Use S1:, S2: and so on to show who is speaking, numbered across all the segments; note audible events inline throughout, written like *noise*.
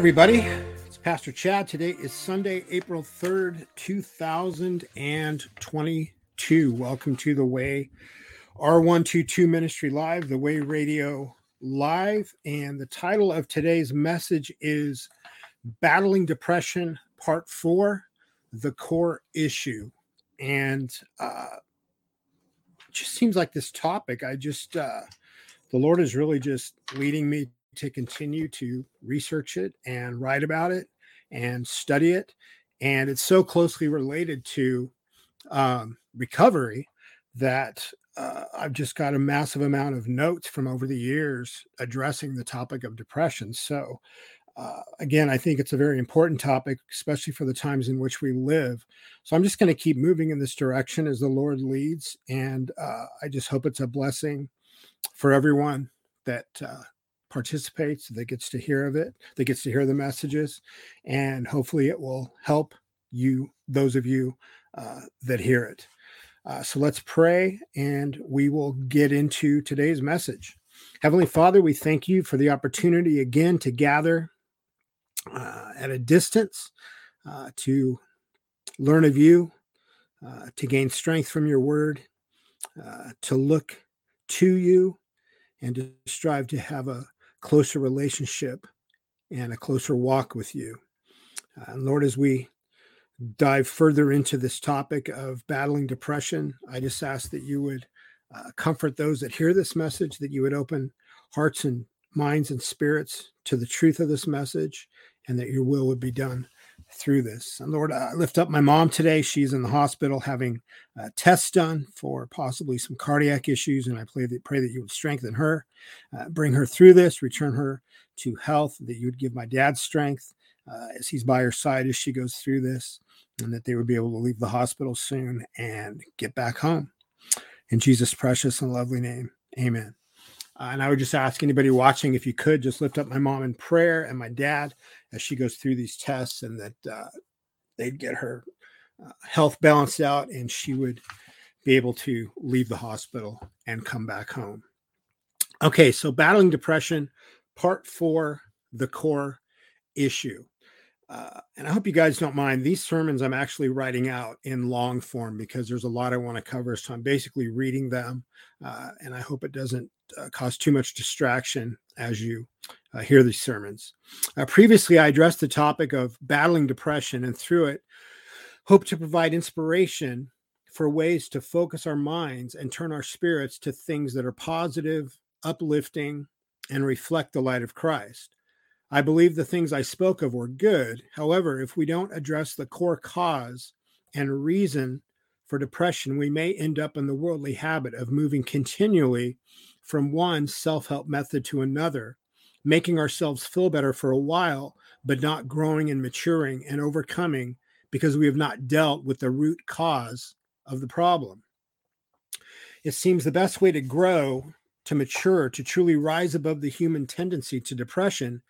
S1: everybody. It's Pastor Chad. Today is Sunday, April 3rd, 2022. Welcome to the Way R122 Ministry Live, the Way Radio Live. And the title of today's message is Battling Depression, Part 4 The Core Issue. And uh, it just seems like this topic, I just, uh, the Lord is really just leading me to continue to research it and write about it and study it. And it's so closely related to um, recovery that uh, I've just got a massive amount of notes from over the years addressing the topic of depression. So, uh, again, I think it's a very important topic, especially for the times in which we live. So, I'm just going to keep moving in this direction as the Lord leads. And uh, I just hope it's a blessing for everyone that uh, participates, that gets to hear of it, that gets to hear the messages, and hopefully it will help you, those of you uh, that hear it. Uh, so let's pray and we will get into today's message. Heavenly Father, we thank you for the opportunity again to gather uh, at a distance uh, to learn of you, uh, to gain strength from your word, uh, to look to you, and to strive to have a closer relationship and a closer walk with you. Uh, Lord, as we dive further into this topic of battling depression, I just ask that you would uh, comfort those that hear this message, that you would open hearts and minds and spirits to the truth of this message, and that your will would be done through this. And Lord, I lift up my mom today. She's in the hospital having uh, tests done for possibly some cardiac issues, and I pray that, pray that you would strengthen her, uh, bring her through this, return her to health, that you would give my dad strength uh, as he's by her side as she goes through this, and that they would be able to leave the hospital soon and get back home. In Jesus' precious and lovely name, amen. Uh, and I would just ask anybody watching if you could just lift up my mom in prayer and my dad as she goes through these tests and that uh, they'd get her uh, health balanced out and she would be able to leave the hospital and come back home. Okay, so battling depression, part four, the core issue. Uh, and I hope you guys don't mind. These sermons I'm actually writing out in long form because there's a lot I want to cover. So I'm basically reading them, uh, and I hope it doesn't uh, cause too much distraction as you uh, hear these sermons. Uh, previously, I addressed the topic of battling depression, and through it, hope to provide inspiration for ways to focus our minds and turn our spirits to things that are positive, uplifting, and reflect the light of Christ. I believe the things I spoke of were good. However, if we don't address the core cause and reason for depression, we may end up in the worldly habit of moving continually from one self help method to another, making ourselves feel better for a while, but not growing and maturing and overcoming because we have not dealt with the root cause of the problem. It seems the best way to grow, to mature, to truly rise above the human tendency to depression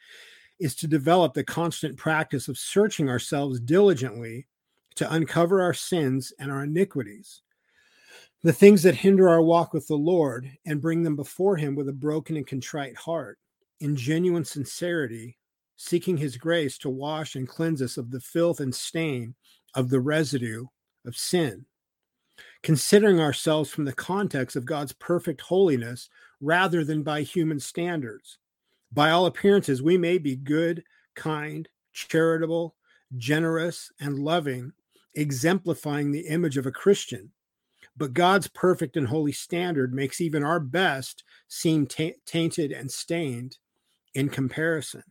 S1: is to develop the constant practice of searching ourselves diligently to uncover our sins and our iniquities, the things that hinder our walk with the Lord, and bring them before Him with a broken and contrite heart, in genuine sincerity, seeking His grace to wash and cleanse us of the filth and stain of the residue of sin. Considering ourselves from the context of God's perfect holiness rather than by human standards by all appearances, we may be good, kind, charitable, generous, and loving, exemplifying the image of a Christian. But God's perfect and holy standard makes even our best seem tainted and stained in comparison.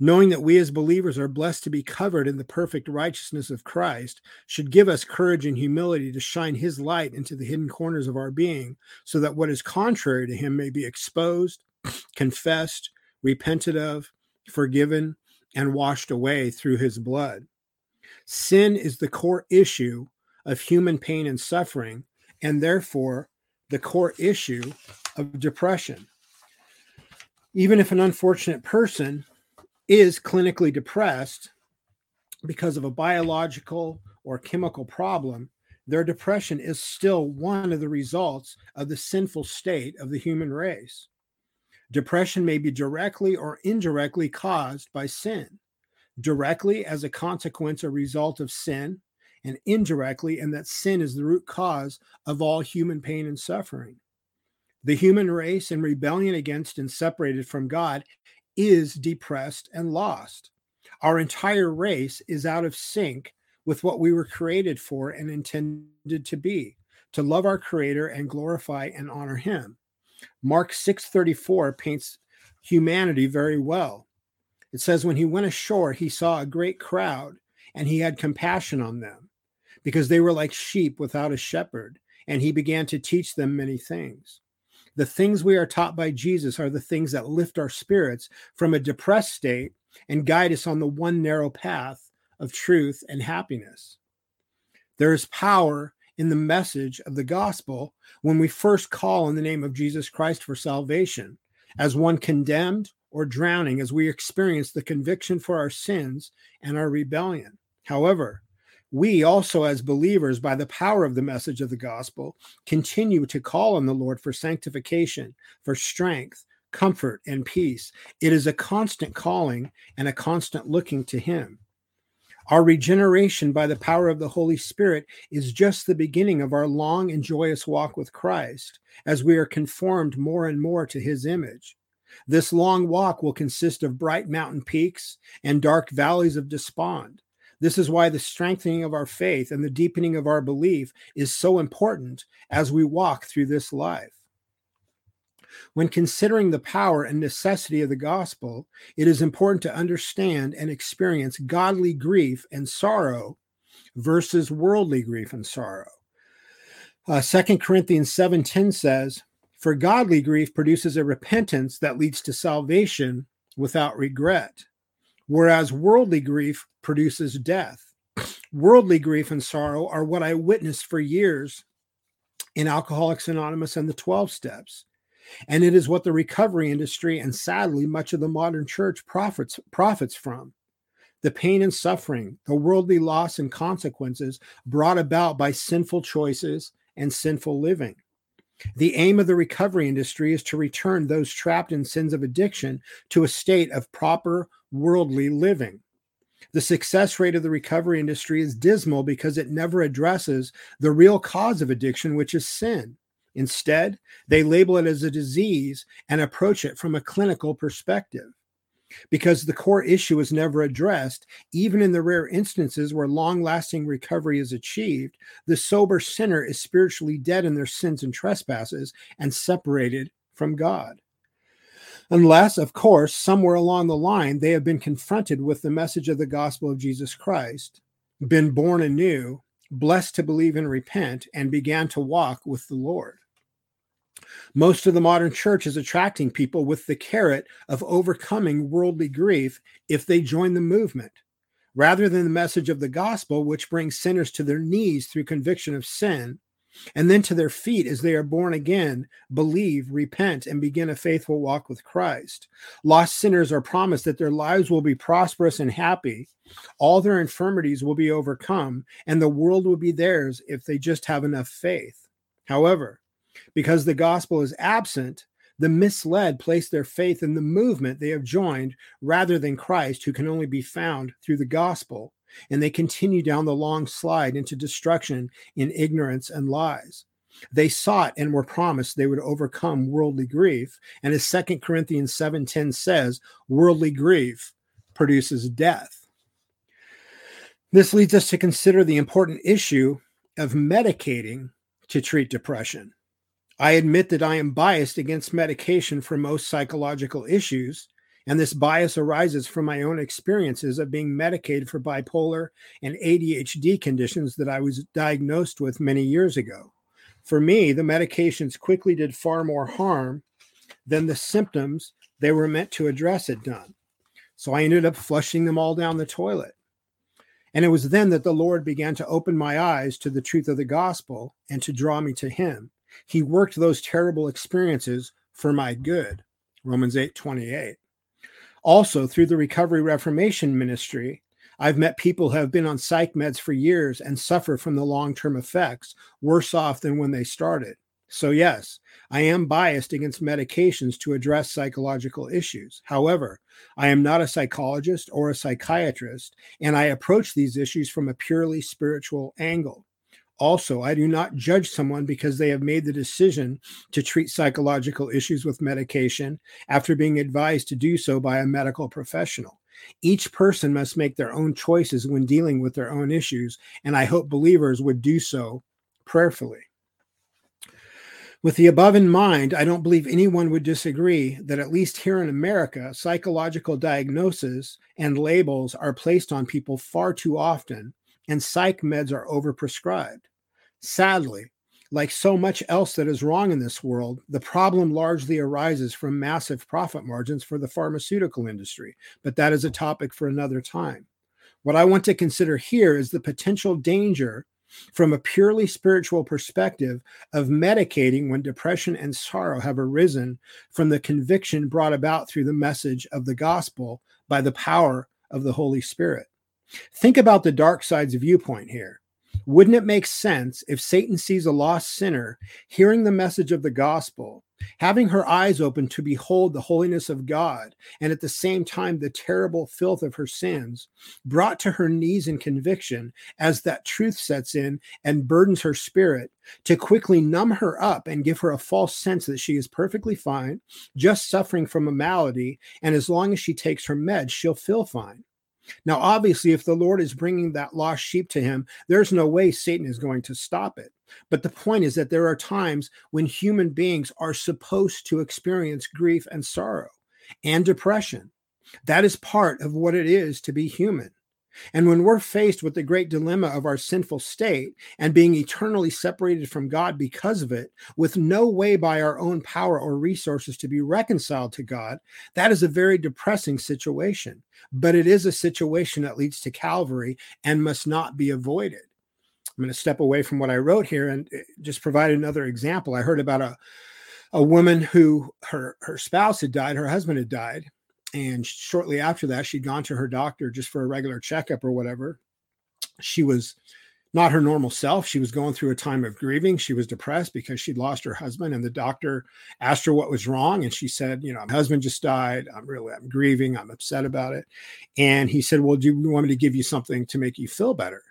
S1: Knowing that we as believers are blessed to be covered in the perfect righteousness of Christ should give us courage and humility to shine his light into the hidden corners of our being so that what is contrary to him may be exposed *sniffs* confessed, repented of, forgiven, and washed away through his blood. Sin is the core issue of human pain and suffering, and therefore the core issue of depression. Even if an unfortunate person is clinically depressed because of a biological or chemical problem, their depression is still one of the results of the sinful state of the human race. Depression may be directly or indirectly caused by sin, directly as a consequence or result of sin, and indirectly in that sin is the root cause of all human pain and suffering. The human race in rebellion against and separated from God is depressed and lost. Our entire race is out of sync with what we were created for and intended to be to love our creator and glorify and honor him mark 634 paints humanity very well it says when he went ashore he saw a great crowd and he had compassion on them because they were like sheep without a shepherd and he began to teach them many things the things we are taught by jesus are the things that lift our spirits from a depressed state and guide us on the one narrow path of truth and happiness. There is power in the message of the gospel when we first call in the name of Jesus Christ for salvation, as one condemned or drowning, as we experience the conviction for our sins and our rebellion. However, we also, as believers, by the power of the message of the gospel, continue to call on the Lord for sanctification, for strength, comfort, and peace. It is a constant calling and a constant looking to Him. Our regeneration by the power of the Holy Spirit is just the beginning of our long and joyous walk with Christ as we are conformed more and more to His image. This long walk will consist of bright mountain peaks and dark valleys of despond. This is why the strengthening of our faith and the deepening of our belief is so important as we walk through this life. When considering the power and necessity of the gospel, it is important to understand and experience godly grief and sorrow versus worldly grief and sorrow. Uh, 2 Corinthians 7:10 says, "For godly grief produces a repentance that leads to salvation without regret, whereas worldly grief produces death." Worldly grief and sorrow are what I witnessed for years in Alcoholics Anonymous and the 12 steps. And it is what the recovery industry and sadly much of the modern church profits profits from. The pain and suffering, the worldly loss and consequences brought about by sinful choices and sinful living. The aim of the recovery industry is to return those trapped in sins of addiction to a state of proper worldly living. The success rate of the recovery industry is dismal because it never addresses the real cause of addiction, which is sin. Instead, they label it as a disease and approach it from a clinical perspective. Because the core issue is never addressed, even in the rare instances where long lasting recovery is achieved, the sober sinner is spiritually dead in their sins and trespasses and separated from God. Unless, of course, somewhere along the line they have been confronted with the message of the gospel of Jesus Christ, been born anew, blessed to believe and repent, and began to walk with the Lord. Most of the modern church is attracting people with the carrot of overcoming worldly grief if they join the movement, rather than the message of the gospel, which brings sinners to their knees through conviction of sin, and then to their feet as they are born again, believe, repent, and begin a faithful walk with Christ. Lost sinners are promised that their lives will be prosperous and happy, all their infirmities will be overcome, and the world will be theirs if they just have enough faith. However, because the gospel is absent, the misled place their faith in the movement they have joined rather than Christ, who can only be found through the gospel. And they continue down the long slide into destruction in ignorance and lies. They sought and were promised they would overcome worldly grief. And as 2 Corinthians 7:10 says, worldly grief produces death. This leads us to consider the important issue of medicating to treat depression. I admit that I am biased against medication for most psychological issues, and this bias arises from my own experiences of being medicated for bipolar and ADHD conditions that I was diagnosed with many years ago. For me, the medications quickly did far more harm than the symptoms they were meant to address had done. So I ended up flushing them all down the toilet. And it was then that the Lord began to open my eyes to the truth of the gospel and to draw me to Him. He worked those terrible experiences for my good. Romans 8 28. Also, through the Recovery Reformation Ministry, I've met people who have been on psych meds for years and suffer from the long term effects, worse off than when they started. So, yes, I am biased against medications to address psychological issues. However, I am not a psychologist or a psychiatrist, and I approach these issues from a purely spiritual angle. Also, I do not judge someone because they have made the decision to treat psychological issues with medication after being advised to do so by a medical professional. Each person must make their own choices when dealing with their own issues, and I hope believers would do so prayerfully. With the above in mind, I don't believe anyone would disagree that, at least here in America, psychological diagnoses and labels are placed on people far too often, and psych meds are overprescribed. Sadly, like so much else that is wrong in this world, the problem largely arises from massive profit margins for the pharmaceutical industry, but that is a topic for another time. What I want to consider here is the potential danger from a purely spiritual perspective of medicating when depression and sorrow have arisen from the conviction brought about through the message of the gospel by the power of the Holy Spirit. Think about the dark side's viewpoint here. Wouldn't it make sense if Satan sees a lost sinner hearing the message of the gospel, having her eyes open to behold the holiness of God, and at the same time the terrible filth of her sins, brought to her knees in conviction as that truth sets in and burdens her spirit, to quickly numb her up and give her a false sense that she is perfectly fine, just suffering from a malady, and as long as she takes her meds, she'll feel fine? Now, obviously, if the Lord is bringing that lost sheep to him, there's no way Satan is going to stop it. But the point is that there are times when human beings are supposed to experience grief and sorrow and depression. That is part of what it is to be human. And when we're faced with the great dilemma of our sinful state and being eternally separated from God because of it, with no way by our own power or resources to be reconciled to God, that is a very depressing situation. But it is a situation that leads to Calvary and must not be avoided. I'm going to step away from what I wrote here and eh, just provide another example. I heard about a a woman who her her spouse had died, her husband had died, and shortly after that, she'd gone to her doctor just for a regular checkup or whatever. She was not her normal self. She was going through a time of grieving. She was depressed because she'd lost her husband, and the doctor asked her what was wrong. And she said, You know, my husband just died. I'm really, I'm grieving. I'm upset about it. And he said, Well, do you want me to give you something to make you feel better?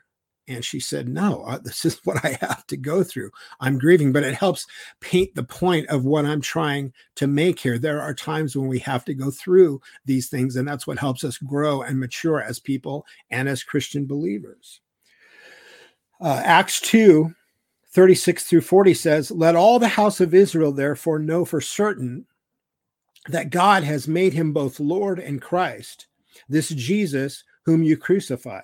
S1: And she said, No, *laughs* this is what I have to go through. I'm grieving, but it helps paint the point of what I'm trying to make here. There are times when we have to go through these things, and that's what helps us grow and mature as people and as Christian believers. Uh, Acts 2 36 through 40 says, Let all the house of Israel therefore know for certain that God has made him both Lord and Christ, this Jesus whom you crucified.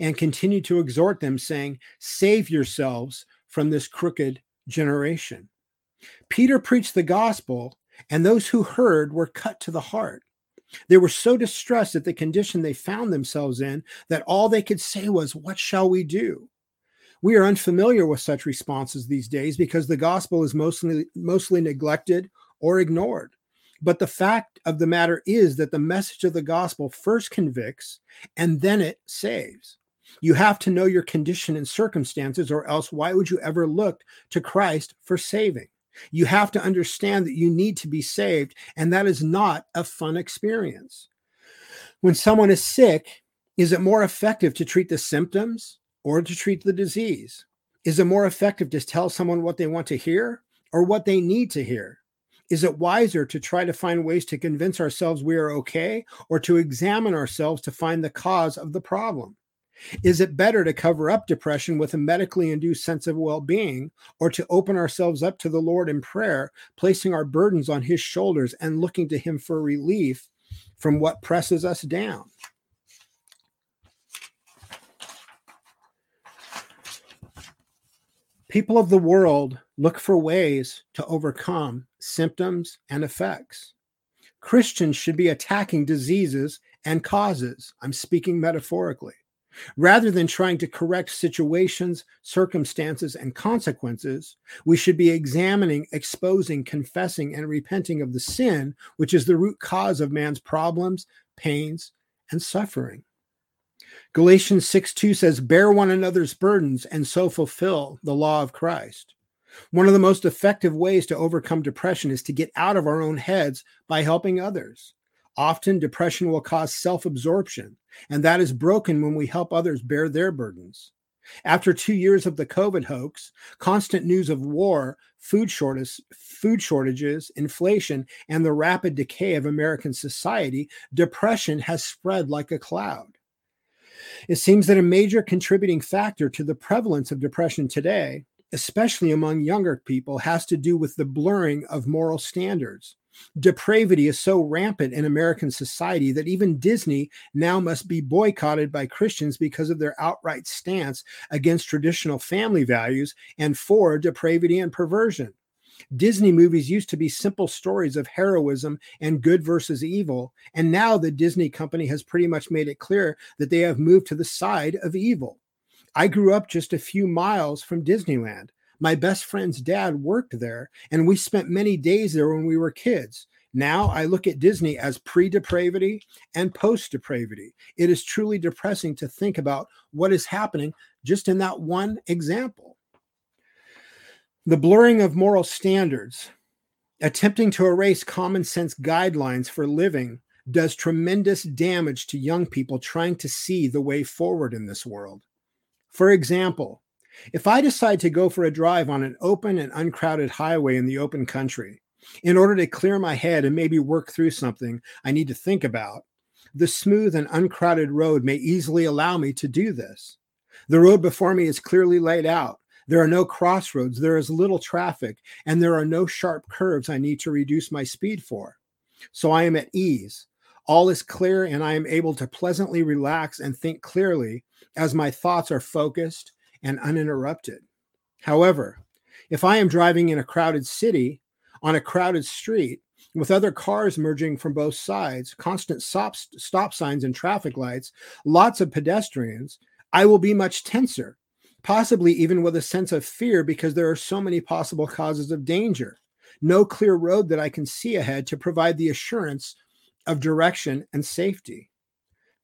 S1: and continued to exhort them, saying, Save yourselves from this crooked generation. Peter preached the gospel, and those who heard were cut to the heart. They were so distressed at the condition they found themselves in that all they could say was, What shall we do? We are unfamiliar with such responses these days because the gospel is mostly, mostly neglected or ignored. But the fact of the matter is that the message of the gospel first convicts and then it saves. You have to know your condition and circumstances, or else why would you ever look to Christ for saving? You have to understand that you need to be saved, and that is not a fun experience. When someone is sick, is it more effective to treat the symptoms or to treat the disease? Is it more effective to tell someone what they want to hear or what they need to hear? Is it wiser to try to find ways to convince ourselves we are okay or to examine ourselves to find the cause of the problem? Is it better to cover up depression with a medically induced sense of well being or to open ourselves up to the Lord in prayer, placing our burdens on His shoulders and looking to Him for relief from what presses us down? People of the world look for ways to overcome symptoms and effects. Christians should be attacking diseases and causes. I'm speaking metaphorically. Rather than trying to correct situations, circumstances, and consequences, we should be examining, exposing, confessing, and repenting of the sin, which is the root cause of man's problems, pains, and suffering. Galatians 6 2 says, Bear one another's burdens and so fulfill the law of Christ. One of the most effective ways to overcome depression is to get out of our own heads by helping others. Often, depression will cause self absorption, and that is broken when we help others bear their burdens. After two years of the COVID hoax, constant news of war, food, food shortages, inflation, and the rapid decay of American society, depression has spread like a cloud. It seems that a major contributing factor to the prevalence of depression today, especially among younger people, has to do with the blurring of moral standards. Depravity is so rampant in American society that even Disney now must be boycotted by Christians because of their outright stance against traditional family values and for depravity and perversion. Disney movies used to be simple stories of heroism and good versus evil. And now the Disney company has pretty much made it clear that they have moved to the side of evil. I grew up just a few miles from Disneyland. My best friend's dad worked there, and we spent many days there when we were kids. Now I look at Disney as pre depravity and post depravity. It is truly depressing to think about what is happening just in that one example. The blurring of moral standards, attempting to erase common sense guidelines for living, does tremendous damage to young people trying to see the way forward in this world. For example, if I decide to go for a drive on an open and uncrowded highway in the open country, in order to clear my head and maybe work through something I need to think about, the smooth and uncrowded road may easily allow me to do this. The road before me is clearly laid out. There are no crossroads, there is little traffic, and there are no sharp curves I need to reduce my speed for. So I am at ease. All is clear, and I am able to pleasantly relax and think clearly as my thoughts are focused and uninterrupted. However, if I am driving in a crowded city on a crowded street with other cars merging from both sides, constant stop, stop signs and traffic lights, lots of pedestrians, I will be much tenser possibly even with a sense of fear because there are so many possible causes of danger. No clear road that I can see ahead to provide the assurance of direction and safety.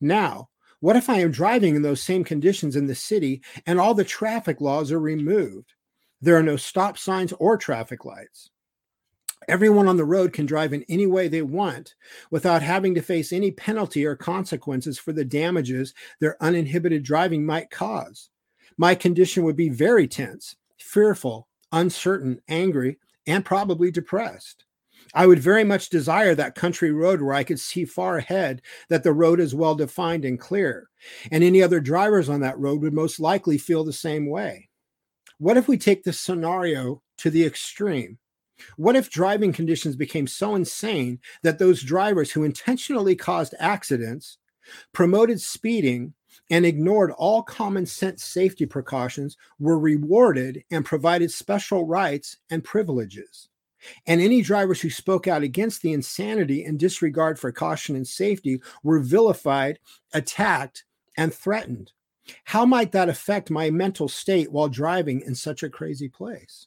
S1: Now, what if I am driving in those same conditions in the city and all the traffic laws are removed? There are no stop signs or traffic lights. Everyone on the road can drive in any way they want without having to face any penalty or consequences for the damages their uninhibited driving might cause my condition would be very tense, fearful, uncertain, angry, and probably depressed. I would very much desire that country road where I could see far ahead that the road is well defined and clear. And any other drivers on that road would most likely feel the same way. What if we take this scenario to the extreme? What if driving conditions became so insane that those drivers who intentionally caused accidents, promoted speeding, and ignored all common sense safety precautions were rewarded and provided special rights and privileges. And any drivers who spoke out against the insanity and disregard for caution and safety were vilified, attacked, and threatened. How might that affect my mental state while driving in such a crazy place?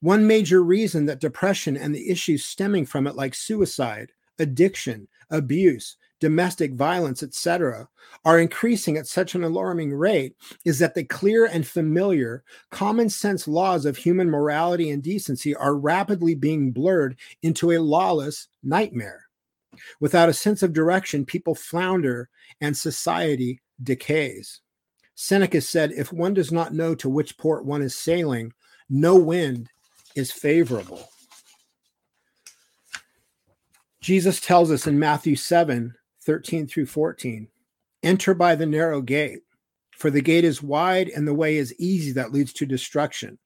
S1: One major reason that depression and the issues stemming from it, like suicide, addiction, abuse, domestic violence, etc., are increasing at such an alarming rate is that the clear and familiar common sense laws of human morality and decency are rapidly being blurred into a lawless nightmare. Without a sense of direction, people flounder and society decays. Seneca said, If one does not know to which port one is sailing, no wind is favorable. Jesus tells us in Matthew 7 13 through 14. Enter by the narrow gate, for the gate is wide and the way is easy that leads to destruction,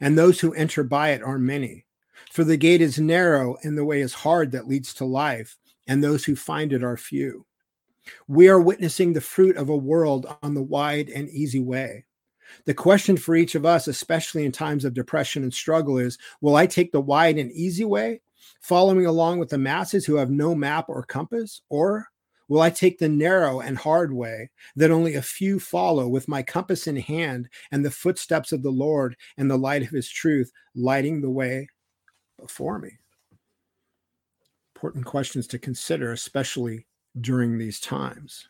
S1: and those who enter by it are many. For the gate is narrow and the way is hard that leads to life, and those who find it are few. We are witnessing the fruit of a world on the wide and easy way. The question for each of us, especially in times of depression and struggle, is Will I take the wide and easy way, following along with the masses who have no map or compass? Or will I take the narrow and hard way that only a few follow with my compass in hand and the footsteps of the Lord and the light of his truth lighting the way before me? Important questions to consider, especially during these times.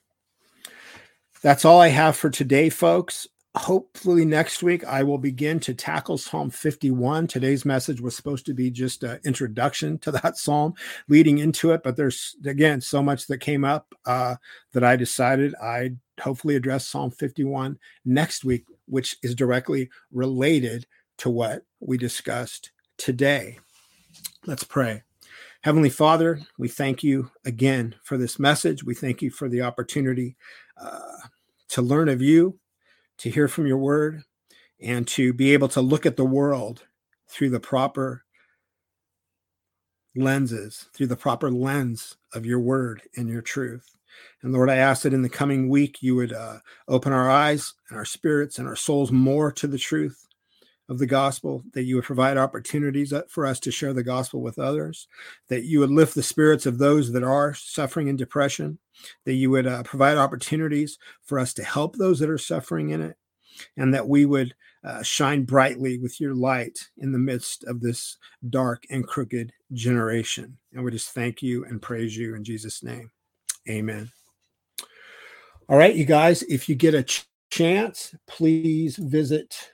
S1: That's all I have for today, folks hopefully next week I will begin to tackle Psalm 51. Today's message was supposed to be just an introduction to that psalm leading into it, but there's again so much that came up uh, that I decided I'd hopefully address Psalm 51 next week, which is directly related to what we discussed today. Let's pray. Heavenly Father, we thank you again for this message. We thank you for the opportunity uh, to learn of you to hear from your word and to be able to look at the world through the proper lenses, through the proper lens of your word and your truth. And Lord, I ask that in the coming week you would uh, open our eyes and our spirits and our souls more to the truth of the gospel, that you would provide opportunities uh, for us to share the gospel with others, that you would lift the spirits of those that are suffering in depression, that you would uh, provide opportunities for us to help those that are suffering in it, and that we would uh, shine brightly with your light in the midst of this dark and crooked generation. And we just thank you and praise you in Jesus' name. Amen. All right, you guys, if you get a ch- chance, please visit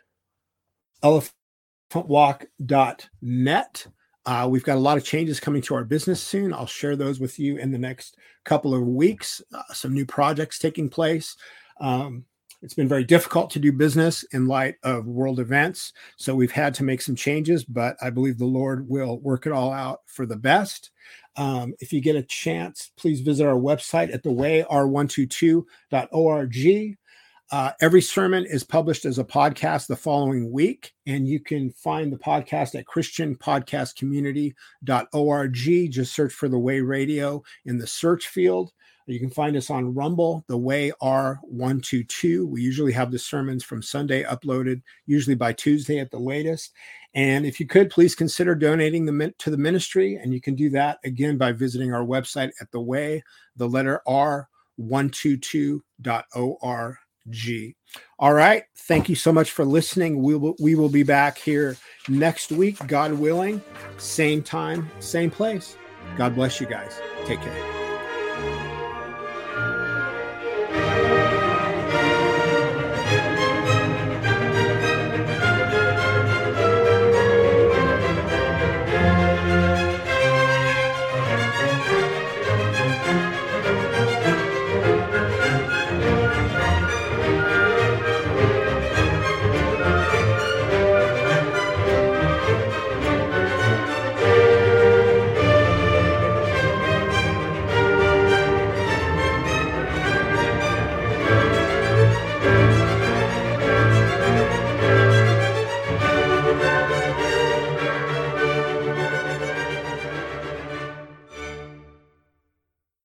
S1: elephantwalk.net. Uh, we've got a lot of changes coming to our business soon. I'll share those with you in the next couple of weeks. Uh, some new projects taking place. Um, it's been very difficult to do business in light of world events. So we've had to make some changes, but I believe the Lord will work it all out for the best. Um, if you get a chance, please visit our website at thewayr122.org. Uh, every sermon is published as a podcast the following week, and you can find the podcast at christianpodcastcommunity.org. Just search for The Way Radio in the search field. You can find us on Rumble, The Way R122. We usually have the sermons from Sunday uploaded, usually by Tuesday at the latest. And if you could, please consider donating the, to the ministry. And you can do that again by visiting our website at The Way, the letter R122.org. G. All right. Thank you so much for listening. We will we will be back here next week, God willing. Same time, same place. God bless you guys. Take care.